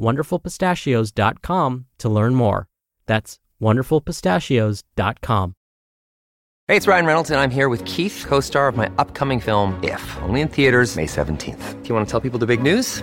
wonderfulpistachios.com to learn more. That's wonderfulpistachios.com. Hey, it's Ryan Reynolds, and I'm here with Keith, co star of my upcoming film, If, only in theaters, May 17th. Do you want to tell people the big news?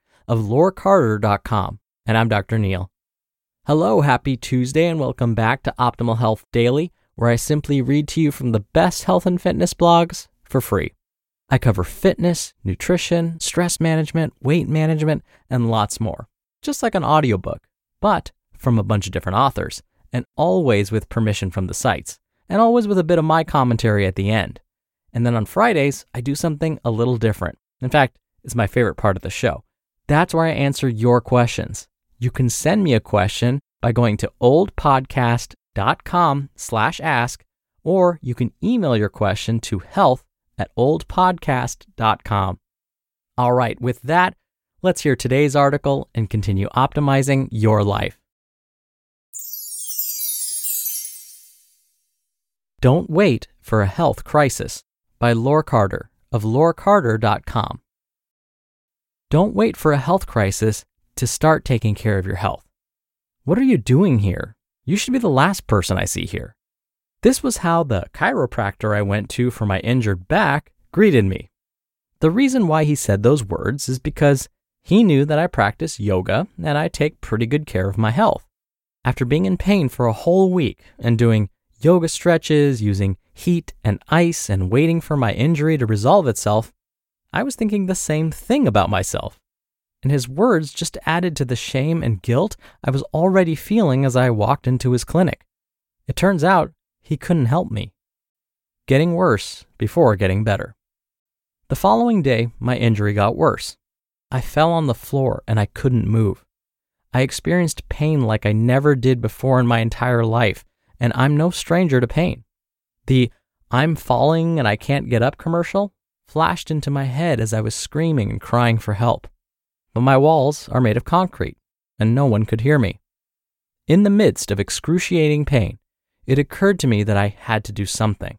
of laurecarter.com. And I'm Dr. Neal. Hello, happy Tuesday, and welcome back to Optimal Health Daily, where I simply read to you from the best health and fitness blogs for free. I cover fitness, nutrition, stress management, weight management, and lots more, just like an audiobook, but from a bunch of different authors, and always with permission from the sites, and always with a bit of my commentary at the end. And then on Fridays, I do something a little different. In fact, it's my favorite part of the show. That's where I answer your questions. You can send me a question by going to oldpodcast.com slash ask, or you can email your question to health at oldpodcast.com. All right, with that, let's hear today's article and continue optimizing your life. Don't Wait for a Health Crisis by Laure Carter of laurecarter.com. Don't wait for a health crisis to start taking care of your health. What are you doing here? You should be the last person I see here. This was how the chiropractor I went to for my injured back greeted me. The reason why he said those words is because he knew that I practice yoga and I take pretty good care of my health. After being in pain for a whole week and doing yoga stretches, using heat and ice, and waiting for my injury to resolve itself, I was thinking the same thing about myself. And his words just added to the shame and guilt I was already feeling as I walked into his clinic. It turns out he couldn't help me. Getting worse before getting better. The following day, my injury got worse. I fell on the floor and I couldn't move. I experienced pain like I never did before in my entire life, and I'm no stranger to pain. The I'm falling and I can't get up commercial flashed into my head as I was screaming and crying for help. But my walls are made of concrete, and no one could hear me. In the midst of excruciating pain, it occurred to me that I had to do something.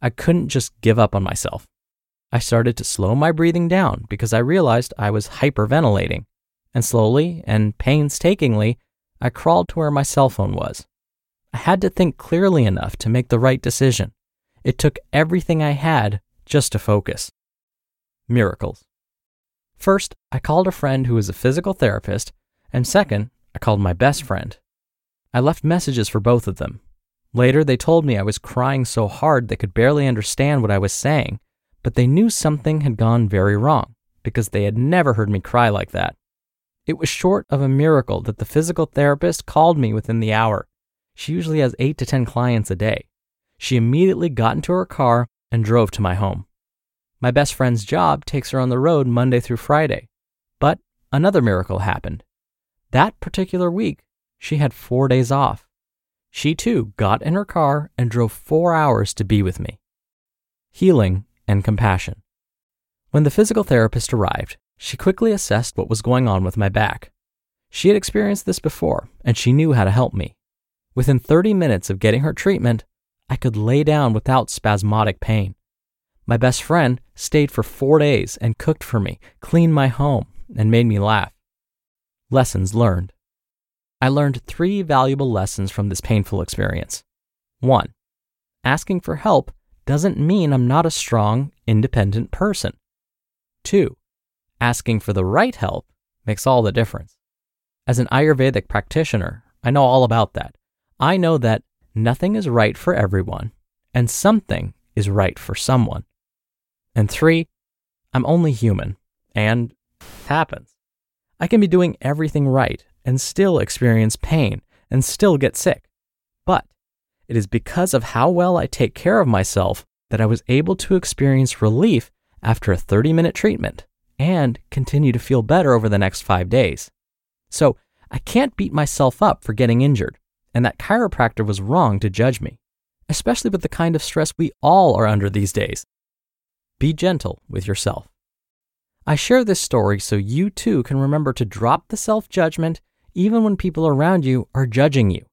I couldn't just give up on myself. I started to slow my breathing down because I realized I was hyperventilating, and slowly and painstakingly, I crawled to where my cell phone was. I had to think clearly enough to make the right decision. It took everything I had just to focus. Miracles. First, I called a friend who is a physical therapist, and second, I called my best friend. I left messages for both of them. Later, they told me I was crying so hard they could barely understand what I was saying, but they knew something had gone very wrong because they had never heard me cry like that. It was short of a miracle that the physical therapist called me within the hour. She usually has 8 to 10 clients a day. She immediately got into her car and drove to my home. My best friend's job takes her on the road Monday through Friday. But another miracle happened. That particular week, she had four days off. She too got in her car and drove four hours to be with me. Healing and compassion. When the physical therapist arrived, she quickly assessed what was going on with my back. She had experienced this before, and she knew how to help me. Within 30 minutes of getting her treatment, I could lay down without spasmodic pain. My best friend stayed for four days and cooked for me, cleaned my home, and made me laugh. Lessons learned. I learned three valuable lessons from this painful experience. One, asking for help doesn't mean I'm not a strong, independent person. Two, asking for the right help makes all the difference. As an Ayurvedic practitioner, I know all about that. I know that nothing is right for everyone, and something is right for someone. And three, I'm only human, and it happens. I can be doing everything right and still experience pain and still get sick. But it is because of how well I take care of myself that I was able to experience relief after a 30 minute treatment and continue to feel better over the next five days. So I can't beat myself up for getting injured, and that chiropractor was wrong to judge me, especially with the kind of stress we all are under these days. Be gentle with yourself. I share this story so you too can remember to drop the self judgment even when people around you are judging you.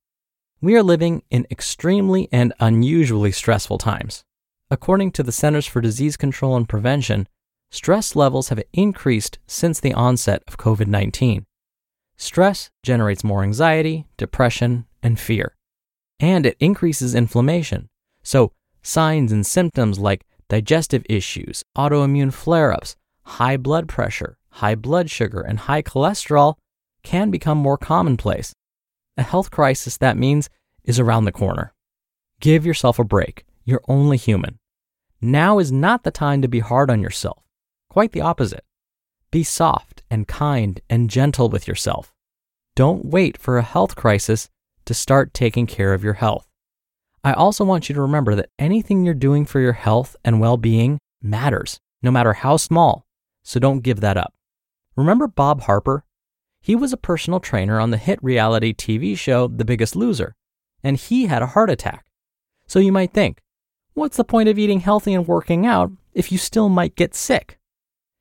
We are living in extremely and unusually stressful times. According to the Centers for Disease Control and Prevention, stress levels have increased since the onset of COVID 19. Stress generates more anxiety, depression, and fear, and it increases inflammation. So, signs and symptoms like digestive issues, autoimmune flare ups, high blood pressure, high blood sugar, and high cholesterol can become more commonplace. A health crisis, that means, is around the corner. Give yourself a break. You're only human. Now is not the time to be hard on yourself. Quite the opposite. Be soft and kind and gentle with yourself. Don't wait for a health crisis to start taking care of your health. I also want you to remember that anything you're doing for your health and well being matters, no matter how small so don't give that up. Remember Bob Harper? He was a personal trainer on the hit reality TV show The Biggest Loser, and he had a heart attack. So you might think, what's the point of eating healthy and working out if you still might get sick?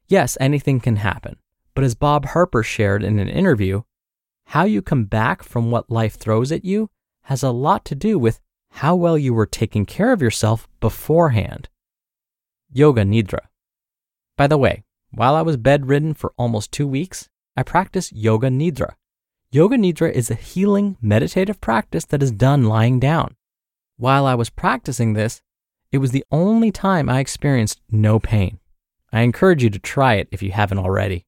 Yes, anything can happen, but as Bob Harper shared in an interview, how you come back from what life throws at you has a lot to do with how well you were taking care of yourself beforehand. Yoga Nidra. By the way, while I was bedridden for almost two weeks, I practiced Yoga Nidra. Yoga Nidra is a healing meditative practice that is done lying down. While I was practicing this, it was the only time I experienced no pain. I encourage you to try it if you haven't already.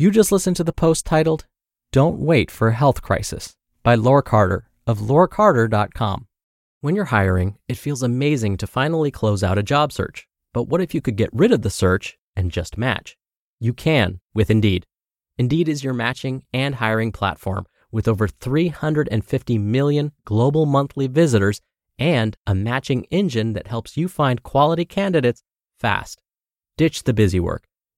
You just listened to the post titled, Don't Wait for a Health Crisis by Laure Carter of laurecarter.com. When you're hiring, it feels amazing to finally close out a job search. But what if you could get rid of the search and just match? You can with Indeed. Indeed is your matching and hiring platform with over 350 million global monthly visitors and a matching engine that helps you find quality candidates fast. Ditch the busy work.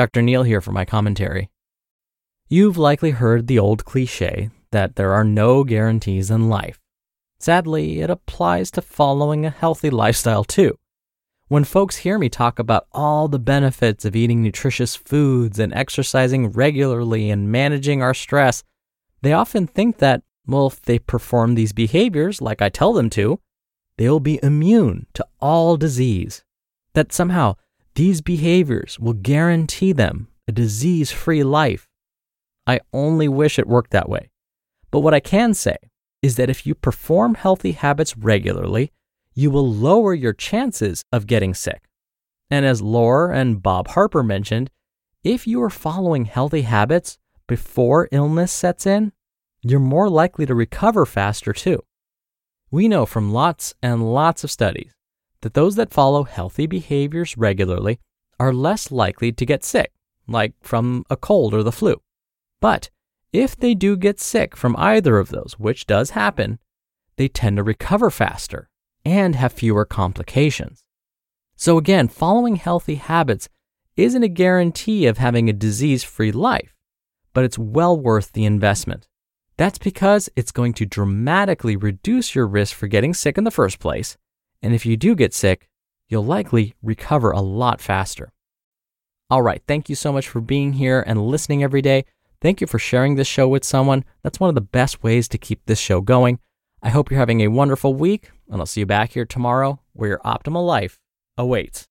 Dr. Neal here for my commentary. You've likely heard the old cliche that there are no guarantees in life. Sadly, it applies to following a healthy lifestyle too. When folks hear me talk about all the benefits of eating nutritious foods and exercising regularly and managing our stress, they often think that, well, if they perform these behaviors like I tell them to, they'll be immune to all disease. That somehow these behaviors will guarantee them a disease free life. I only wish it worked that way. But what I can say is that if you perform healthy habits regularly, you will lower your chances of getting sick. And as Laure and Bob Harper mentioned, if you are following healthy habits before illness sets in, you're more likely to recover faster too. We know from lots and lots of studies that those that follow healthy behaviors regularly are less likely to get sick, like from a cold or the flu. But if they do get sick from either of those, which does happen, they tend to recover faster and have fewer complications. So, again, following healthy habits isn't a guarantee of having a disease free life, but it's well worth the investment. That's because it's going to dramatically reduce your risk for getting sick in the first place. And if you do get sick, you'll likely recover a lot faster. All right, thank you so much for being here and listening every day. Thank you for sharing this show with someone. That's one of the best ways to keep this show going. I hope you're having a wonderful week, and I'll see you back here tomorrow where your optimal life awaits.